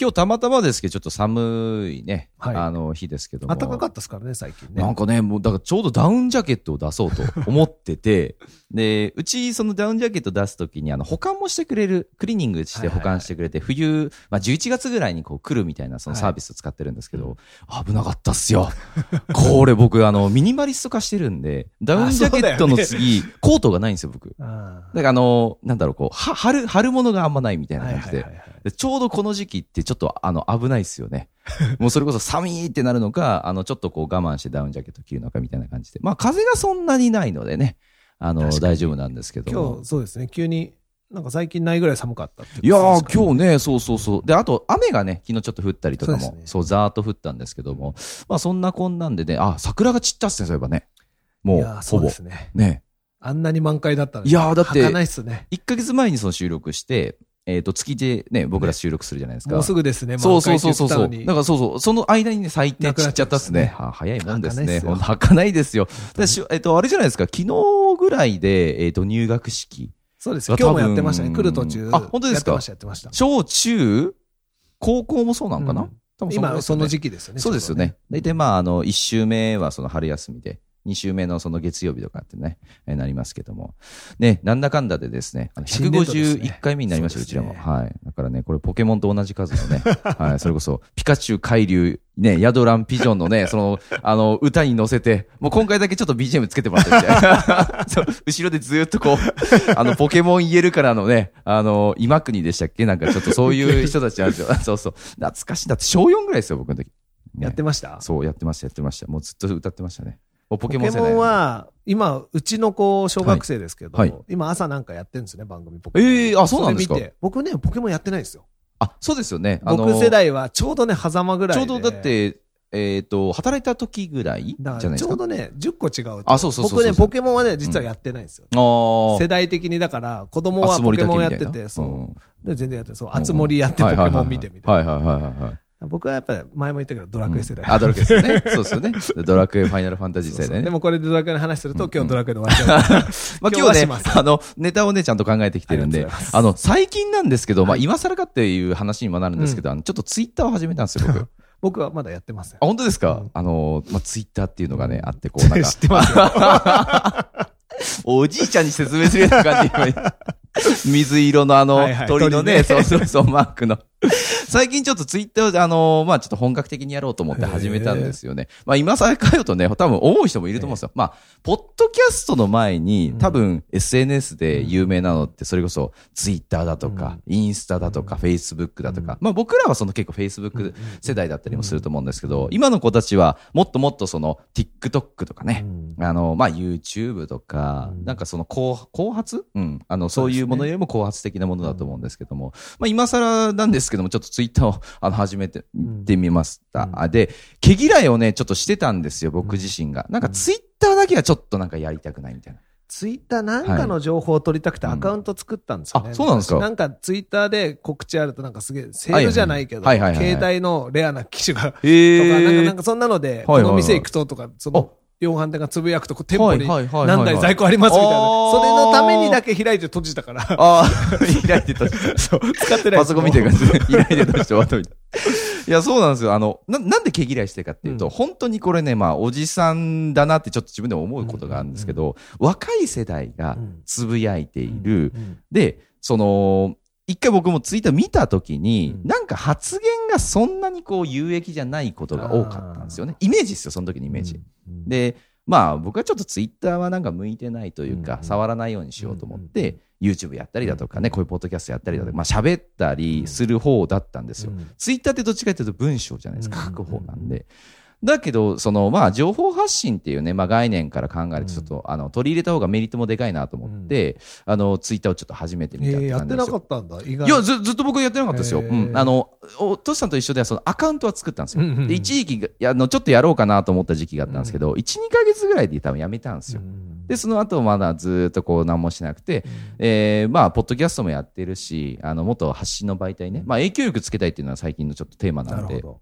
今日たまたまですけど、ちょっと寒いね、はいあの日ですけども。暖かかったですからね、最近ね。なんかね、もうだからちょうどダウンジャケットを出そうと思ってて、で、うちそのダウンジャケット出すときにあの保管もしてくれる、クリーニングして保管してくれて、冬、まあ11月ぐらいにこう来るみたいなそのサービスを使ってるんですけど、危なかったっすよ。これ僕あのミニマリスト化してるんで、ダウンジャケットの次、コートがないんですよ僕。だあからあの、なんだろう、こう、は春、春物があんまないみたいあな感じではいはい。はいはいでちょうどこの時期ってちょっとあの危ないっすよね。もうそれこそ寒いってなるのか、あのちょっとこう我慢してダウンジャケット着るのかみたいな感じで。まあ風がそんなにないのでね、あの大丈夫なんですけども。今日、そうですね、急に、なんか最近ないぐらい寒かったいやー、日今日ね、そうそうそう。で、あと、雨がね、昨日ちょっと降ったりとかも、そうねざーっと降ったんですけども、まあそんなこんなんでね、あ、桜が散ったっすね、そういえばね。も、いうやーそうほぼ。ですね。ね。あんなに満開だったのに。いやーだって儚いっすね。1ヶ月前にその収録して、えっ、と、月でね、僕ら収録するじゃないですか。もうすぐですね、そうそうそうそうだからそうそう。その間にね、咲いてなくなっ散っちゃったっすね。はあ早いもんですね。ほんと儚いですよ。だしえっと、あれじゃないですか。昨日ぐらいで、えっと、入学式。そうですよ。今日もやってましたね。来る途中。あ本当ですか？やってました、やってました。小中、高校もそうなんかな、うん多分そんぐらい今、その期。時期ですよね。そうですよね。大体まあ、あの、1週目はその春休みで、2週目のその月曜日とかってね、えーなりますけども。ね、なんだかんだでですね、あの新年度ですね151回目になりました、うちらも。はい。だからね、これポケモンと同じ数のね、はい、それこそ、ピカチュウ、海流、ね、ヤドラン、ピジョンのね、その、あの、歌に乗せて、もう今回だけちょっと BGM つけてもらってみたいな。後ろでずっとこう、あの、ポケモン言えるからのね、あの、今国でしたっけ？なんかちょっとそういう人たちあるんですよ。そうそう。懐かしい。だって小4ぐらいですよ、僕の時。ねやってました？そう、やってました、やってました。もうずっと歌ってましたね。ポポケモンは、今、うちの子、小学生ですけど、はいはい今朝なんかやってるんですね、番組ポケモン。ええあそうなんですか？僕ね、ポケモンやってないんですよ。あ、そうですよね。あの僕世代はちょうどね、狭間ぐらいで。ちょうどだっ、て、えっ、と、働いた時ぐらいじゃないですか？ちょうどね、10個違うと。あそうそうそう僕ね、ポケモンはね、実はやってないんですよ。あー世代的にだから、子供はポケモンやってて、そう全然やってるそう。あつ森やってポケモン見てみたいな。はいはいはいはいはい。僕はやっぱり前も言ったけど、ドラクエ世代。あ、ドラクエですよね。そうですよね。ドラクエファイナルファンタジー世代ね。そうでもこれでドラクエの話すると、今日ドラクエで終わっちゃう。まあ今日ねあの、ネタをね、ちゃんと考えてきてるんであの、最近なんですけど、まあはい今更かっていう話にもなるんですけど、あのちょっとツイッターを始めたんですよ、僕。あ、僕はまだやってません。本当ですか、うんあの、まあツイッターっていうのがね、あって、こうなんか知、ってますよ。おじいちゃんに説明するような感じ。今 水色のあのはいはい鳥のね、鳥ねそうそうそう、マークの。最近ちょっとツイッターであの、まあちょっと本格的にやろうと思って始めたんですよね。まあ今更かよとね、多分思う人もいると思うんですよ。まあ、ポッドキャストの前にうん。多分 SNS で有名なのってそれこそツイッターだとか、インスタだとか、フェイスブックだとか、まあ僕らはその結構フェイスブック世代だったりもすると思うんですけど、今の子たちはもっともっとその TikTok とかね、うん。あの、まあ、YouTube とか、うん。なんかその後、後発？うん。あの、そういうものよりも後発的なものだと思うんですけども、まあ、今更なんですけども、ちょっとツイッターを、あの、始めて、んてみました。うん。あで、毛嫌いをね、ちょっとしてたんですよ、僕自身が。なんかツイッターだけはちょっとなんかやりたくないみたいな。ツイッターなんかの情報を取りたくてはい。アカウント作ったんですよね。うんあそうなんですか。なんかツイッターで告知あるとなんかすげえ、セールじゃないけど、はい。はいはいはいはい。携帯のレアな機種が、とか、へなんかなんかそんなので、はいはいはいこの店行くととか、その、量販店がつぶやくと、こう店舗に何台在庫ありますみたいな。それのためにだけ開いて閉じたから、ああ、開いてた。そう、使ってないパソコン見てる感じで、開いてたして終わったみたい。いや、そうなんですよ。あの、な、なんで毛嫌いしてるかっていうと、うん。本当にこれね、まあ、おじさんだなってちょっと自分でも思うことがあるんですけど、若い世代がつぶやいている。うん。で、その、一回僕もツイッター見たときに、うん。なんか発言がそんなにこう有益じゃないことが多かったんですよね。イメージですよ、その時のイメージ。うん。で、まあ僕はちょっとツイッターはなんか向いてないというか、うん。触らないようにしようと思っうん。て、YouTube やったりだとかね、うん。こういうポッドキャストやったりだとか、まあ喋ったりする方だったんですよ。うん。ツイッターってどっちかというと文章じゃないですか、うん。書く方なんで。だけど、その、まあ、情報発信っていうね、まあ、概念から考えると、ちょっと、あの、取り入れた方がメリットもでかいなと思って、あの、ツイッターをちょっと始めてみたってえーやってな。かったんだ、意外いや、ず、ずっと僕やってなかったですよ。へうーん。あの、お、トシさんと一緒では、そのアカウントは作ったんですよ。うんうんうんで、一時期あの、ちょっとやろうかなと思った時期があったんですけど、1、2ヶ月ぐらいで多分やめたんですよ。うんで、その後まだずっとこう何もしなくて、えーまあ、ポッドキャストもやってるし、あの、元発信の媒体ね、まあ、影響力つけたいっていうのは最近のちょっとテーマなので、なるほど。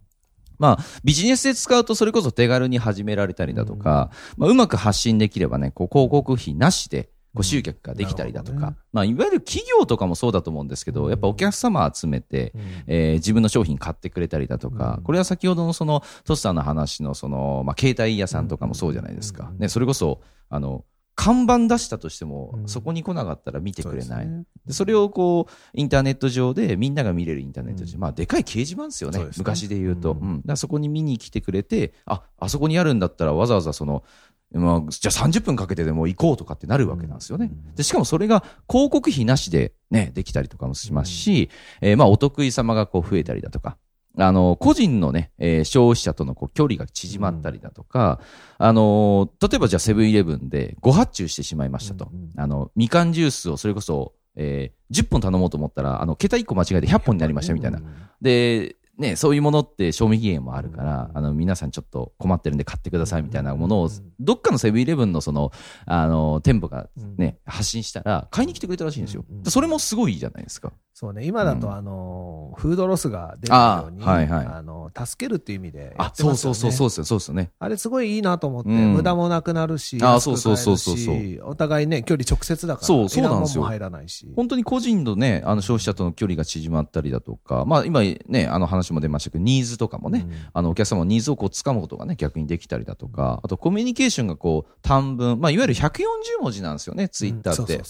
まあ、ビジネスで使うとそれこそ手軽に始められたりだとか、まあ、うまく発信できればね、こう広告費なしで、こう集客ができたりだとか、ね。まあ、いわゆる企業とかもそうだと思うんですけど、やっぱお客様集めて、えー自分の商品買ってくれたりだとか、うん。これは先ほどのその、トスさんの話のその、まあ、携帯屋さんとかもそうじゃないですか。うん。ね、それこそ、あの、看板出したとしても、うんそこに来なかったら見てくれない。そうですねでそれをこう、インターネット上で、みんなが見れるインターネット上、うんまあ、でかい掲示板ですよね。ね昔で言うと。ううんん。だそこに見に来てくれて、あ、あそこにあるんだったらわざわざその、まあ、じゃあ30分かけてでも行こうとかってなるわけなんですよね。うんで、しかもそれが広告費なしでね、できたりとかもしますし、えーまあ、お得意様がこう増えたりだとか、あの、個人のね、えー消費者とのこう距離が縮まったりだとか、あの、例えばじゃあセブンイレブンでご発注してしまいましたと。うんうんあの、みかんジュースをそれこそ、えー10本頼もうと思ったら、あの、桁1個間違えて100本になりましたみたいな。で、ね、そういうものって賞味期限もあるから、あの、皆さんちょっと困ってるんで買ってくださいみたいなものを、どっかのセブンイレブンのその、あの、店舗がね、発信したら、買いに来てくれたらしいんですよ。でそれもすごいじゃないですか。そうね、今だうん。と、あの、フードロスが出るように、あはいはい。あの、助けるっていう意味でやあ。そうそうそう、そうですよ、そうですよね。あれすごいいいなと思って、うん。無駄もなくなるし、あそうそうそうそう。お互いね、距離直接だから、そうそうなんですよ。入らないし。本当に個人のね、あの消費者との距離が縮まったりだとか、まあ今ね、あの話も出ましたけど、ニーズとかもね、うん。あのお客様のニーズをこう掴むことがね、逆にできたりだとか、あとコミュニケーションがこう短文、まあいわゆる140文字なんですよね、ツイッターって。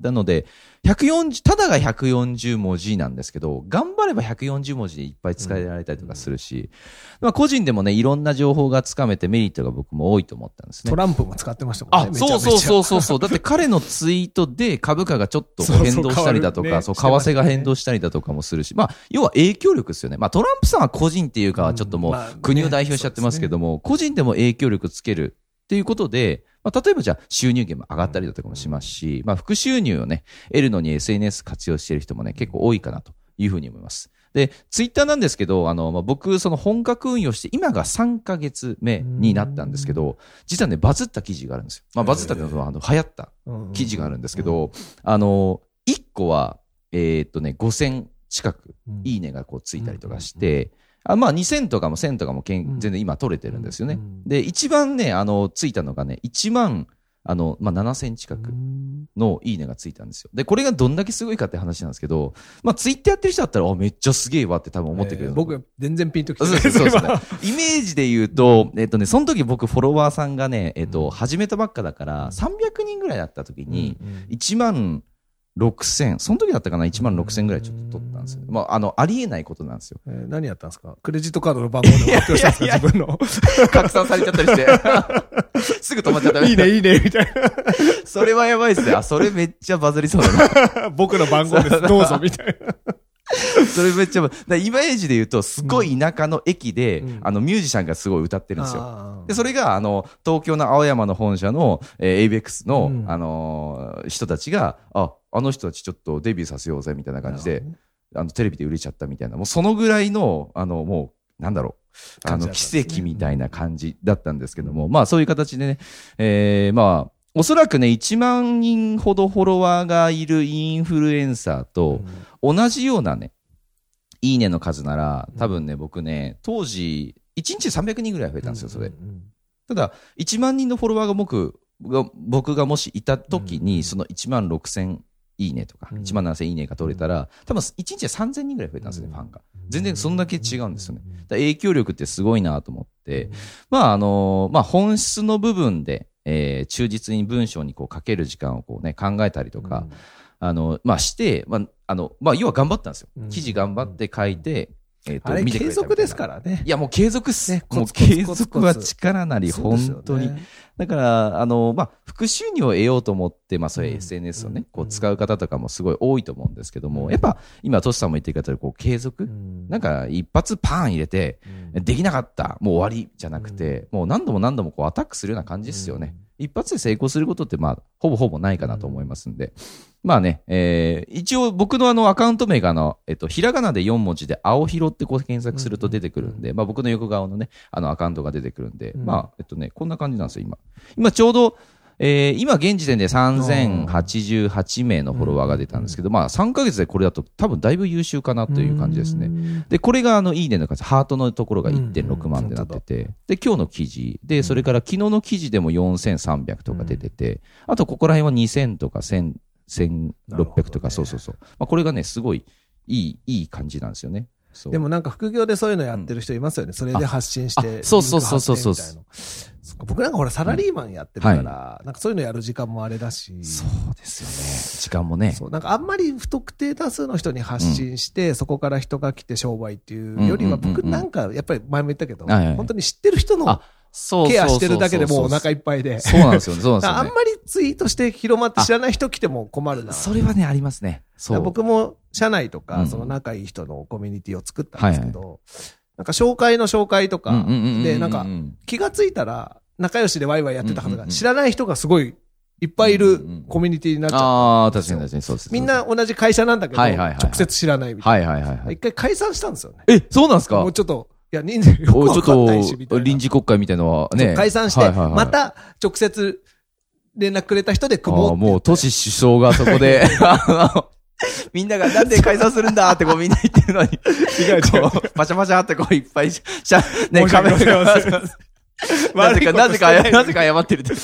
なので、140、ただが140文字なんですけど、頑張れば140文字でいっぱい使えられたりとかするし、まあ個人でもね、いろんな情報がつかめてメリットが僕も多いと思ったんですねト。ランプも使ってましたもんね。あ、そうそうう。そうそうそう。だって彼のツイートで株価がちょっと変動したりだとか、そう、ね為替が変動したりだとかもするし、まあ、要は影響力ですよね。まあ、トランプさんは個人っていうかはちょっともう国を代表しちゃってますけども、個人でも影響力つけるっていうことで、まあ、例えばじゃあ収入源も上がったりだとかもしますし、まあ、副収入をね、得るのに SNS 活用してる人もね、結構多いかなというふうに思います。で、ツイッターなんですけど、あの、まあ、僕、その本格運用して、今が3ヶ月目になったんですけど、実はね、バズった記事があるんですよ。まあ、バズったっていうのは、あの、流行った記事があるんですけど、あの、1個は、えーっとね、5000近く、うん、いいねがこうついたりとかして、あまあ2000とかも1000とかもけんうん。全然今取れてるんですよね。うんで、一番ね、あの、ついたのがね、1万、あの、まあ7000近くのいいねがついたんですよ。で、これがどんだけすごいかって話なんですけど、まあツイッターやってる人だったら、あ、めっちゃすげえわって多分思ってくれる、えー僕、全然ピンときてない。そうですね今。イメージで言うと、えっとね、その時僕フォロワーさんがね、えっと、始めたばっかだから、300人ぐらいだった時に、うんうん。1万6000、その時だったかな ?1 万6000ぐらいちょっと取ったんですよ。まあ、あの、ありえないことなんですよ。えー何やったんですか？クレジットカードの番号でも発表したんですか？自分の。拡散されちゃったりして。すぐ止まっちゃった。いいね、いいね、みたいそれはやばいっすね。あ、それめっちゃバズりそうだな。な。僕の番号です、どうぞ、みたいな。それめっちゃイメージで言うと、すごい田舎の駅で、うん。あの、ミュージシャンがすごい歌ってるんですよ。で、それが、あの、東京の青山の本社の、えー、ABEX の、うん。あのー人たちが、あ、あの人たちちょっとデビューさせようぜ、みたいな感じで、あの、テレビで売れちゃったみたいな、もうそのぐらいの、あの、もう、なんだろう、あの、奇跡みたいな感じだったんですけども、まあそういう形でね、えー、まあ、おそらくね、1万人ほどフォロワーがいるインフルエンサーと、同じようなね、いいねの数なら、多分ね、僕ね、当時、1日300人ぐらい増えたんですよ、それ。ただ、1万人のフォロワーが僕が、僕がもしいた時に、うんその1万6000いいねとか、うん。1万7000いいねが取れたら、多分1日で3000人ぐらい増えたんですよね、うんファンが。全然そんだけ違うんですよね。影響力ってすごいなと思って、まああの、まあ本質の部分で、えー忠実に文章にこう書ける時間をこうね、考えたりとか、あの、まあして、まあ、あの、まあ要は頑張ったんですようん。記事頑張って書いて、えっ、と、あれ見てくれた継続ですからね。いや、もう継続っす。ねもうコツコツ。継続は力なり、本ね。当に。だから、あの、まあ、副収入を得ようと思って、まあ、そういううん SNS をね、うんこう使う方とかもすごい多いと思うんですけども、うん。やっぱ、今、トシさんも言ってくれたようにこう、継続、なんか、一発パーン入れて、できなかった、もう終わりじゃなくて、もう何度も何度もこう、アタックするような感じですよね。一発で成功することって、まあ、ほぼほぼないかなと思いますんで。まあね、えー、一応僕のあのアカウント名があの、えっと、ひらがなで4文字で、青広ってこう検索すると出てくるんで、まあ僕の横側のね、あのアカウントが出てくるんで、うんまあ、えっとね、こんな感じなんですよ、今。今ちょうど、えー、今現時点で3088名のフォロワーが出たんですけど、まあ3ヶ月でこれだと多分だいぶ優秀かなという感じですね。ね。で、これがあの、いいねの数、ハートのところがうん1.6万でなってて、で、今日の記事、で、それから昨日の記事でも4300とか出てて、あとここら辺は2000とか1000、1600とか、そうそうそう。まあ、これがね、すごいいい、いい感じなんですよね。でもなんか副業でそういうのやってる人いますよね。それで発信して。あそうそうそうそうそう僕なんかほらサラリーマンやってるから、なんかそういうのやる時間もあれだし。そうですよね。時間もね。そう、なんかあんまり不特定多数の人に発信して、そこから人が来て商売っていうよりは、うんうんうんうん僕なんかやっぱり前も言ったけど、はいはい本当に知ってる人のケアしてるだけでもうお腹いいっぱいで。そうなんですよね。そうなんですよね あんま。りツイートして広まって知らない人来ても困るな。それはね、ありますね。僕も社内とか、うんその仲いい人のコミュニティを作ったんですけど、なんか紹介の紹介とかで、なんか気がついたら仲良しでワイワイやってたはずが、知らない人がすごいいっぱいいるコミュニティになっちゃった。ああ、確かに確かにそうです。みんな同じ会社なんだけど、はいはいはいはい直接知らないみたいはいはいはいはな。い。一回解散したんですよね。え、そうなんですか？もうちょっと、いや、人数よくわかんないし、みたと、いな。臨時国会みたいのはね。解散して、はいはいはいまた直接連絡くれた人で組もうって言って。もう、都市首相がそこで、みんながなんで解散するんだってこうみんな言ってるのに、こう、パシャパシャってこういっぱいし、しゃ、ね、カメ訳ラがなぜか、なぜか、なぜか謝ってるって。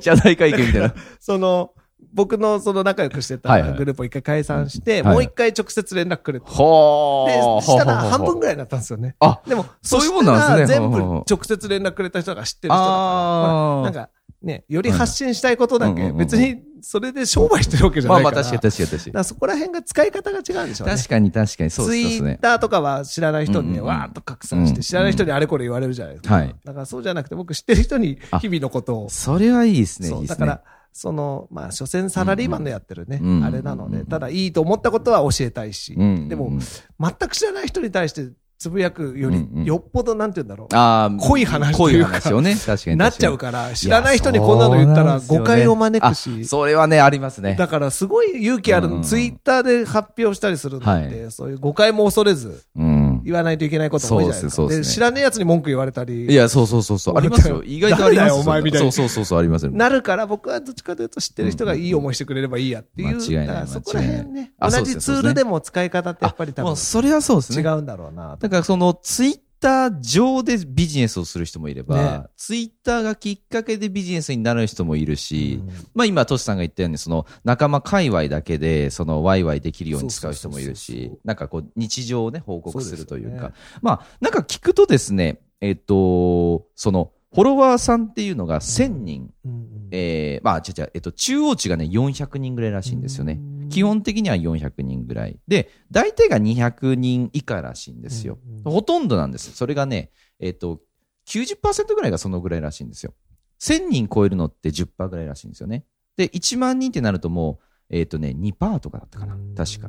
謝罪会見みたいな。その、僕のその仲良くしてたグループを一回解散して、はいもう一回直接連絡くれて。ほで、ー。したら半分ぐぐらいになったんですよね。あ、でも、そういうもんなんですね。全部直接連絡くれた人が知ってる人だから、なんかね、より発信したいことだけ、別にそれで商売してるわけじゃないから。まあまあ確かに確かに確かだからそこら辺が使い方が違うんでしょうね。に。確かに確かに、そうツイですねッ。ターとかは知らない人にね、うんうんうんわーっと拡散して、知らない人にあれこれ言われるじゃないですか。はいだからそうじゃなくて、僕知ってる人に日々のことを。それはいいですね。いそ、いうだから。、その、まあ、所詮サラリーマンのやってるね、うんうんあれなので、うんただいいと思ったことは教えたいし、うんでも、全く知らない人に対してつぶやくよりよっぽどなんて言うんだろう。ああ、濃い話と濃いういか話をね、確かに。なっちゃうから、知らない人にこんなの言ったら誤解を招くあし、それはね、ありますね。だからすごい勇気あるうんの、ツイッターで発表したりするのって、はそういう誤解も恐れず、うん。言わないといけないことも多いじゃないですか。そうですそうですね知らねえ奴に文句言われたり。いや、そうそうそうそう。ありますよ。意外とありますよお前みたいなそうそうそうそう、ありますよ。なるから僕はどっちかというと知ってる人がいい思いしてくれればいいやっていう。間違いないだからそこら辺ね。同じツールでも使い方ってやっぱり多分もうそれはそうですね。違うんだろうなと。だからそのツイッター上でビジネスをする人もいれば、ね。ツイッターがきっかけでビジネスになる人もいるし、うん。まあ今、トシさんが言ったように、その仲間界隈だけで、そのワイワイできるように使う人もいるしなんかこう日常をね、報告するというか。ね、まあなんか聞くとですね、えっと、そのフォロワーさんっていうのが1000人、うんうんえー、まあ、違う違う、えっと、中央値がね、400人ぐらいらしいんですよね。うん。基本的には400人ぐらい。で、大体が200人以下らしいんですよ。うんほとんどなんです。それがね、えっと、90%ぐらいがそのぐらいらしいんですよ。1000人超えるのって10%ぐらいらしいんですよね。で、1万人ってなるともう、えっとね、2%とかだったかな。確か。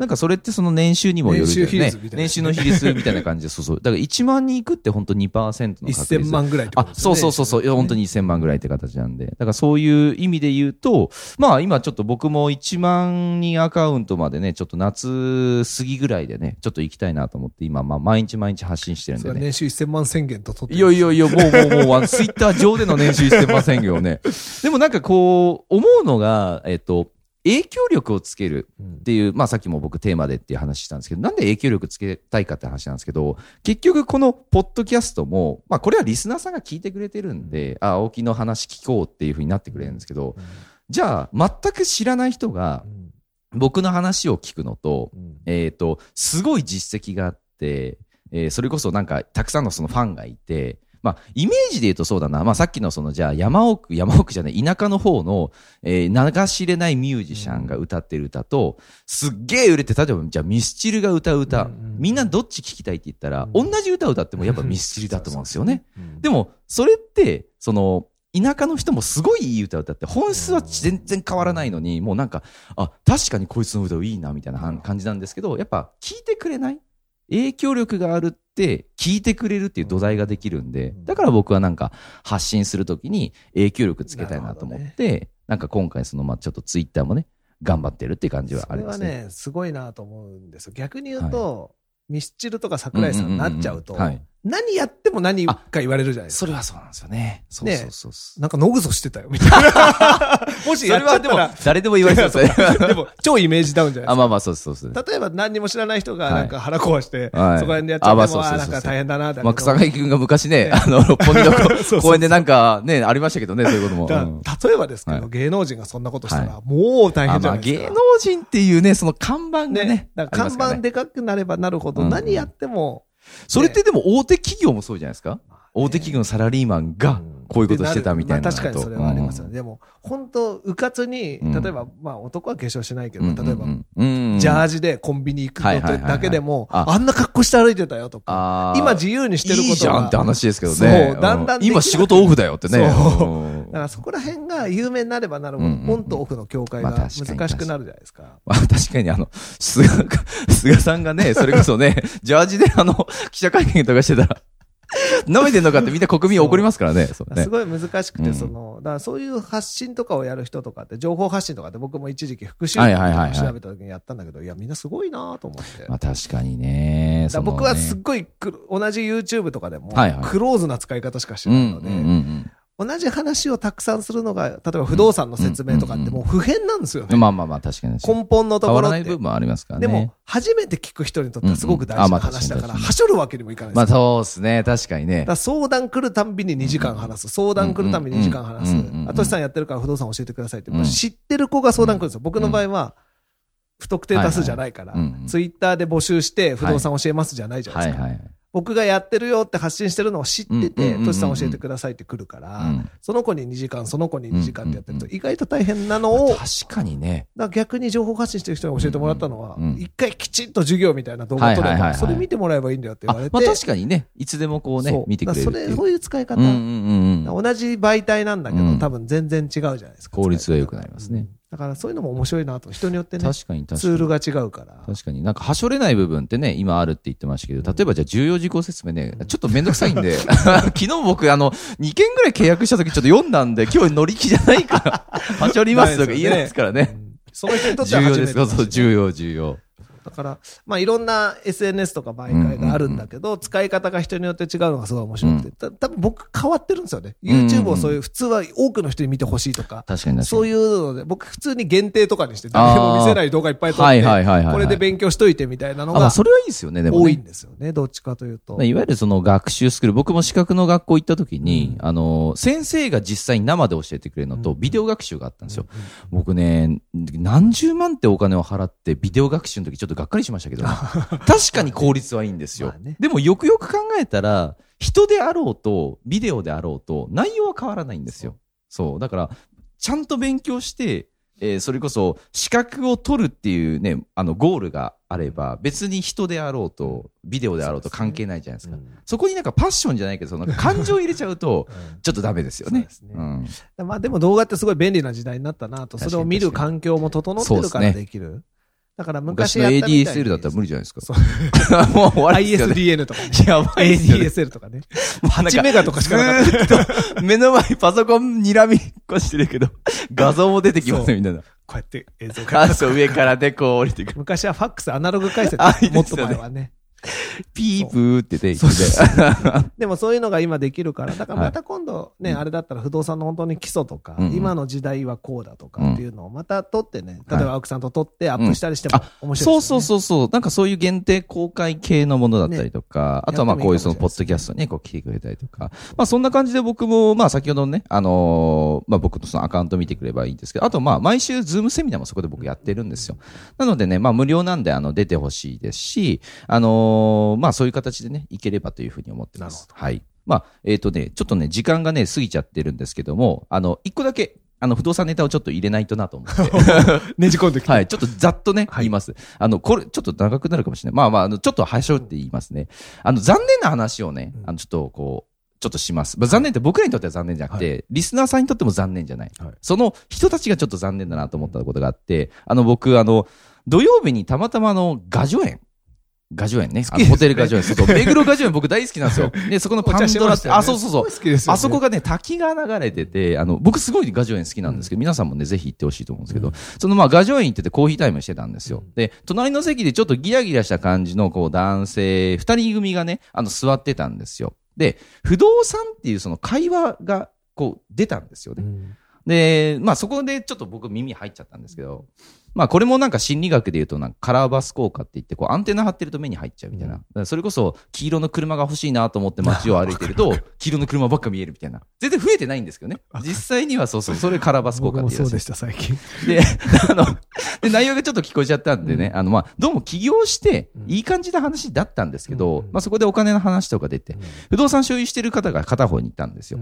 なんかそれってその年収にもよるよね年収の比率みたいな感じで、そうそう。だから1万人いくって本当2%の確率。1000万ぐらいってこあと、ね。そうそうそうそう、いや本当に1000万ぐらいって形なんで。だからそういう意味で言うと、まあ今ちょっと僕も1万人アカウントまでね、ちょっと夏過ぎぐらいでね、ちょっと行きたいなと思って、今まあ毎日毎日発信してるんでね。年収1000万宣言と取っていやいやいや、もうもうもう、ツイッター上での年収してませんよね。でもなんかこう、思うのが、えっと、影響力をつけるうん。っていう、まあさっきも僕テーマでっていう話したんですけど、なんで影響力つけたいかって話なんですけど、結局このポッドキャストも、まあこれはリスナーさんが聞いてくれてるんで、あ、青木の話聞こうっていうふうになってくれるんですけど、じゃあ全く知らない人が僕の話を聞くのと、うん。えっ、と、すごい実績があって、えーそれこそなんかたくさんのそのファンがいて、まあ、イメージで言うとそうだな。まあ、さっきのその、じゃあ、山奥、山奥じゃない、田舎の方の、えー、流しれないミュージシャンが歌ってる歌と、すっげえ売れて、例えば、じゃあ、ミスチルが歌う歌、うんみんなどっち聴きたいって言ったら、うん同じ歌を歌ってもやっぱミスチルだと思うんですよね。うん。でも、それって、その、田舎の人もすごいいい歌を歌って、本質は全然変わらないのに、もうなんか、あ、確かにこいつの歌いいな、みたいな感じなんですけど、やっぱ聞いてくれない影響力があるって、聞いてくれるっていう土台ができるんで、だから僕はなんか発信するときに影響力つけたいなと思って、なんか今回その、まあちょっとツイッターもね、頑張ってるっていう感じはありますね。それはね、すごいなと思うんですよ。逆に言うと、ミスチルとか桜井さんになっちゃうとんんんん。はい、何やっても何か言われるじゃないですか。それはそうなんですよね。そうねそうそうそう。なんか、ノグソしてたよ、みたいな。もしそやっちゃれはでもったら、、誰でも言われそうですね。でも、超イメージダウンじゃないあ、ですか。まあまあ、そうそうです。例えば何にも知らない人がはいなんか腹壊して、はいそこら辺でやっちゃっても、あなんか大変だな、だまあ、草薙くんが昔ね、ねあの、六本木の そうそう公園でなんかね、ありましたけどね、そういうことも。例えばですけど、はい芸能人がそんなことしたら、はもう大変じゃないですか。芸能人っていうね、その看板がね看板でかくなればなるほど、うん何やっても、それってでも大手企業もそうじゃないですか？大手企業のサラリーマンがうんこういうことしてたみたいなまあ確かにそれはありますよね。うん。でも、本当うかつに、うん。例えば、まあ男は化粧しないけど、うん例えば、ジャージでコンビニ行くことだけでも、あ。あんな格好して歩いてたよとか、今自由にしてることが。いいじゃんって話ですけどね。そうだんだん今仕事オフだよってね。だからそこら辺が有名になればなるほど、オンとオフの境界まあが難しくなるじゃないですか。まあ確かにあの、菅が、菅さんがね、それこそね、ジャージであの、記者会見とかしてたら、舐めてんのかってみんな国民怒りますからね。ね。すごい難しくて、うん。その、だからそういう発信とかをやる人とかって、情報発信とかって僕も一時期復習はいはいはいはい。調べた時にやったんだけど、いや、みんなすごいなと思って。まあ確かにね。僕はすそっごいく同じ YouTube とかでも、クローズな使い方しかしてのないので、同じ話をたくさんするのが、例えば不動産の説明とかってもう普遍なんですよね。うん。まあまあまあ確かに。根本のところって。らない部分もありますからね。でも、初めて聞く人にとってはすごく大事な話だから、はしょるわけにもいかないまあですよ。そうですね。確かにねだ相談来るたんびに2時間話す。相談来るたんびに2時間話すあとしさんやってるから不動産教えてくださいって。うん知ってる子が相談来るんですよ。僕の場合は、不特定多数じゃないからツイッターで募集して不動産教えますじゃないじゃないですか。僕がやってるよって発信してるのを知ってて、うんトシさん教えてくださいって来るからうん、その子に2時間、その子に2時間ってやってるとうん意外と大変なのを、確かにね。ら逆に情報発信してる人に教えてもらったのは一回きちんと授業みたいな動画撮れば、それ見てもらえばいいんだよって言われて。あまあ確かにね、いつでもこうね見てくれるそれ、そういう使い方。同じ媒体なんだけど、うん。多分全然違うじゃないですか。効率が良くなりますね。うんだからそういうのも面白いなと。人によってね、確かに確かに。ツールが違うから。確かになんか、はしょれない部分ってね、今あるって言ってましたけど、例えばじゃあ重要事項説明ね、ちょっとめんどくさいんで、昨日僕あの、2件ぐらい契約した時ちょっと読んだんで、今日乗り気じゃないから、はしょりますとか言えないですからね。うんその人にとっては重要です。初めてだしそうそう、重要、重要。だから、まあいろんな SNS とか媒介があるんだけど、使い方が人によって違うのがすごい面白くて、た多分僕変わってるんですよね。YouTube をそういう、普通は多くの人に見てほしいとか、確かに。そういうので、僕普通に限定とかにして、誰も見せない動画いっぱい撮って、はいはいはいはいはいこれで勉強しといてみたいなのがあそれはいいですよね、でも、ね。多いんですよね、どっちかというと。いわゆるその学習スクール、僕も資格の学校行った時に、あの、先生が実際に生で教えてくれるのと、ビデオ学習があったんですよ。僕ね、何十万ってお金を払って、ビデオ学習の時ちょっとがっかりしましたけど、確かに効率はいいんですよ。まあね。でもよくよく考えたら、人であろうと、ビデオであろうと、内容は変わらないんですよ。そう。だから、ちゃんと勉強して、えーそれこそ資格を取るっていうね、あのゴールがあれば、別に人であろうと、ビデオであろうと関係ないじゃないですか。うん。そこになんかパッションじゃないけど、その感情入れちゃうと、ちょっとダメですよね。まあでも動画ってすごい便利な時代になったなと、それを見る環境も整ってるからできる。だから昔昔のやったみたいに ADSL だったら無理じゃないですか。そう もう終わりですよね。ISDN とかね。やばいですよね。ADSL とかね。もうなん8メガとかしかなかった。ずーっと目の前にパソコン睨みっこしてるけど、画像も出てきますそうね、みたいな。こうやって映像が。あそう上からでこう降りてくる。昔はファックスアナログ解説あいい、もっとですよね前はね。ピープーって出てきて。でもそういうのが今できるから、だからまた今度ね、うんあれだったら不動産の本当に基礎とか、今の時代はこうだとかっていうのをまた撮ってね、例えば青木さんと撮ってアップしたりしてもあ面白い。そうそうそうそう。なんかそういう限定公開系のものだったりとか、あとはまあこういうそのポッドキャストにね、こう来てくれたりとか。まあそんな感じで僕も、まあ先ほどのね、あのーまあ僕のそのアカウント見てくればいいんですけど、あとまあ毎週ズームセミナーもそこで僕やってるんですよ。なのでね、まあ無料なんであの出てほしいですし、あのーまあそういう形でね、いければというふうに思ってます。はい。まあ、えっ、とね、ちょっとね、時間がね、過ぎちゃってるんですけども、あの、一個だけ、あの、不動産ネタをちょっと入れないとなと思って。ねじ込んできて。はい、ちょっとざっとね、はい言います。あの、これ、ちょっと長くなるかもしれない。まあまあ、あの、ちょっとはしょって言いますね。あの、残念な話をね、あの、ちょっとこう、ちょっとします。まあ、残念って僕らにとっては残念じゃなくて、リスナーさんにとっても残念じゃない。はいその人たちがちょっと残念だなと思ったことがあって、あの、僕、あの、土曜日にたまたまあの、ガジョ園。ガジョ園ね。あのホテルガジョ園。そうそう。目黒ガジョ園僕大好きなんですよ。で、そこのパンドラって、あ、そうそうそう。好きですよねあそこがね、滝が流れてて、あの、僕すごいガジョ園好きなんですけど、皆さんもね、ぜひ行ってほしいと思うんですけど、そのまあガジョ園行っててコーヒータイムしてたんですよ。で、隣の席でちょっとギラギラした感じのこう男性、二人組がね、あの座ってたんですよ。で、不動産っていうその会話がこう出たんですよね。うんで、まあそこでちょっと僕耳入っちゃったんですけど、まあこれもなんか心理学で言うとなんかカラーバス効果って言ってこうアンテナ張ってると目に入っちゃうみたいな。だからそれこそ黄色の車が欲しいなと思って街を歩いてると黄色の車ばっか見えるみたいな。全然増えてないんですけどね。実際にはそうそう、それカラーバス効果ってそうでした、最近。で、あの、で、内容がちょっと聞こえちゃったんでね、あの、まあ、どうも起業して、いい感じな話だったんですけど、うんまあ、そこでお金の話とか出て、不動産所有してる方が片方に行ったんですよ。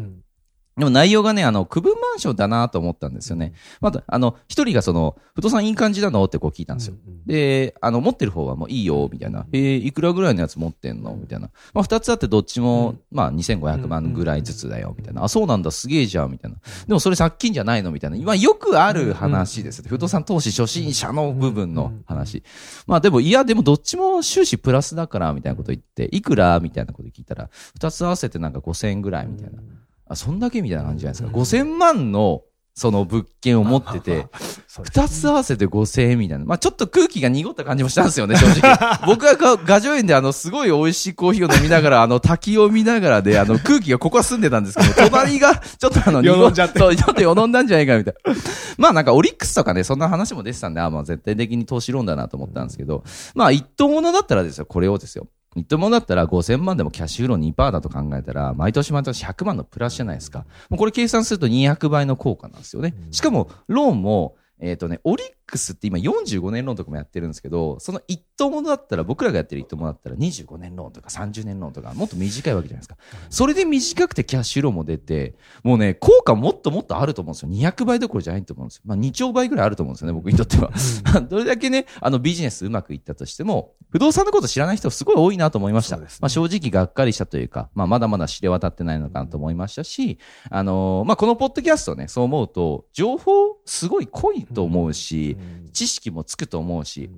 うんでも内容がね、あの、区分マンションだなと思ったんですよね。また、あの、一人がその、不動産いい感じなのってこう聞いたんですよ。うんうんで、あの、持ってる方はもういいよ、みたいな。えー、いくらぐらいのやつ持ってんの？みたいな。まあ、二つあってどっちも、まあ、2500万ぐらいずつだよ、みたいな。あ、そうなんだ、すげえじゃん、みたいな。でもそれ借金じゃないのみたいな。今よくある話です。不動産投資初心者の部分の話。まあでも、いや、でもどっちも収支プラスだから、みたいなこと言って、いくら？みたいなこと聞いたら、二つ合わせてなんか5000円ぐらい、みたいな。あ、そんだけみたいな感じじゃないですか。5000万の、その物件を持ってて、そうです二つ合わせて5000円みたいな。まあちょっと空気が濁った感じもしたんですよね、正直。僕はガガジョ園であの、すごい美味しいコーヒーを飲みながら、あの、滝を見ながらで、あの、空気がここは澄んでたんですけど、隣が、ちょっとあの、よどんじゃってちょっとよどんだんじゃないかみたいな。まあなんかオリックスとかね、そんな話も出てたんで、あまあ絶対的に投資論だなと思ったんですけど、まあ一等物だったらですよ、これをですよ。一等物だったら5000万でもキャッシュフロー2%だと考えたら、毎年毎年100万のプラスじゃないですか。もうこれ計算すると200倍の効果なんですよね。しかも、ローンも、えっ、とね、折りって今45年ローンとかもやってるんですけど、その一等物だったら、僕らがやってる一等物だったら25年ローンとか30年ローンとか、もっと短いわけじゃないですか。それで短くてキャッシュローンも出て、もうね、効果もっともっとあると思うんですよ。200倍どころじゃないと思うんですよ。まあ2兆倍ぐらいあると思うんですよね、僕にとっては。どれだけね、あのビジネスうまくいったとしても、不動産のこと知らない人すごい多いなと思いました。ねまあ正直がっかりしたというか、まあまだまだ知れ渡ってないのかなと思いましたし、あのーまあこのポッドキャストね、そう思うと、情報すごい濃いと思うし、知識もつくと思うし、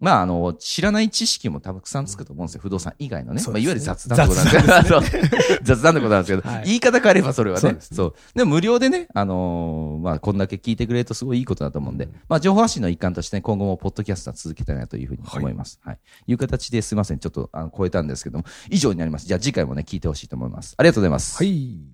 まあ、あの、知らない知識もたくさんつくと思うんですよ。不動産以外のね。まあ、いわゆる雑談のことなんですけど、雑談の ことなんですけど、はい言い方変えればそれはね。そうねそう。でも無料でね、あのーまあ、こんだけ聞いてくれるとすごいいいことだと思うんで、まあ、情報発信の一環としてね、今後もポッドキャストは続けたいなというふうに思います。はい。いう形ですいません。ちょっと、あの、超えたんですけども、以上になります。じゃあ次回もね、聞いてほしいと思います。ありがとうございます。はい。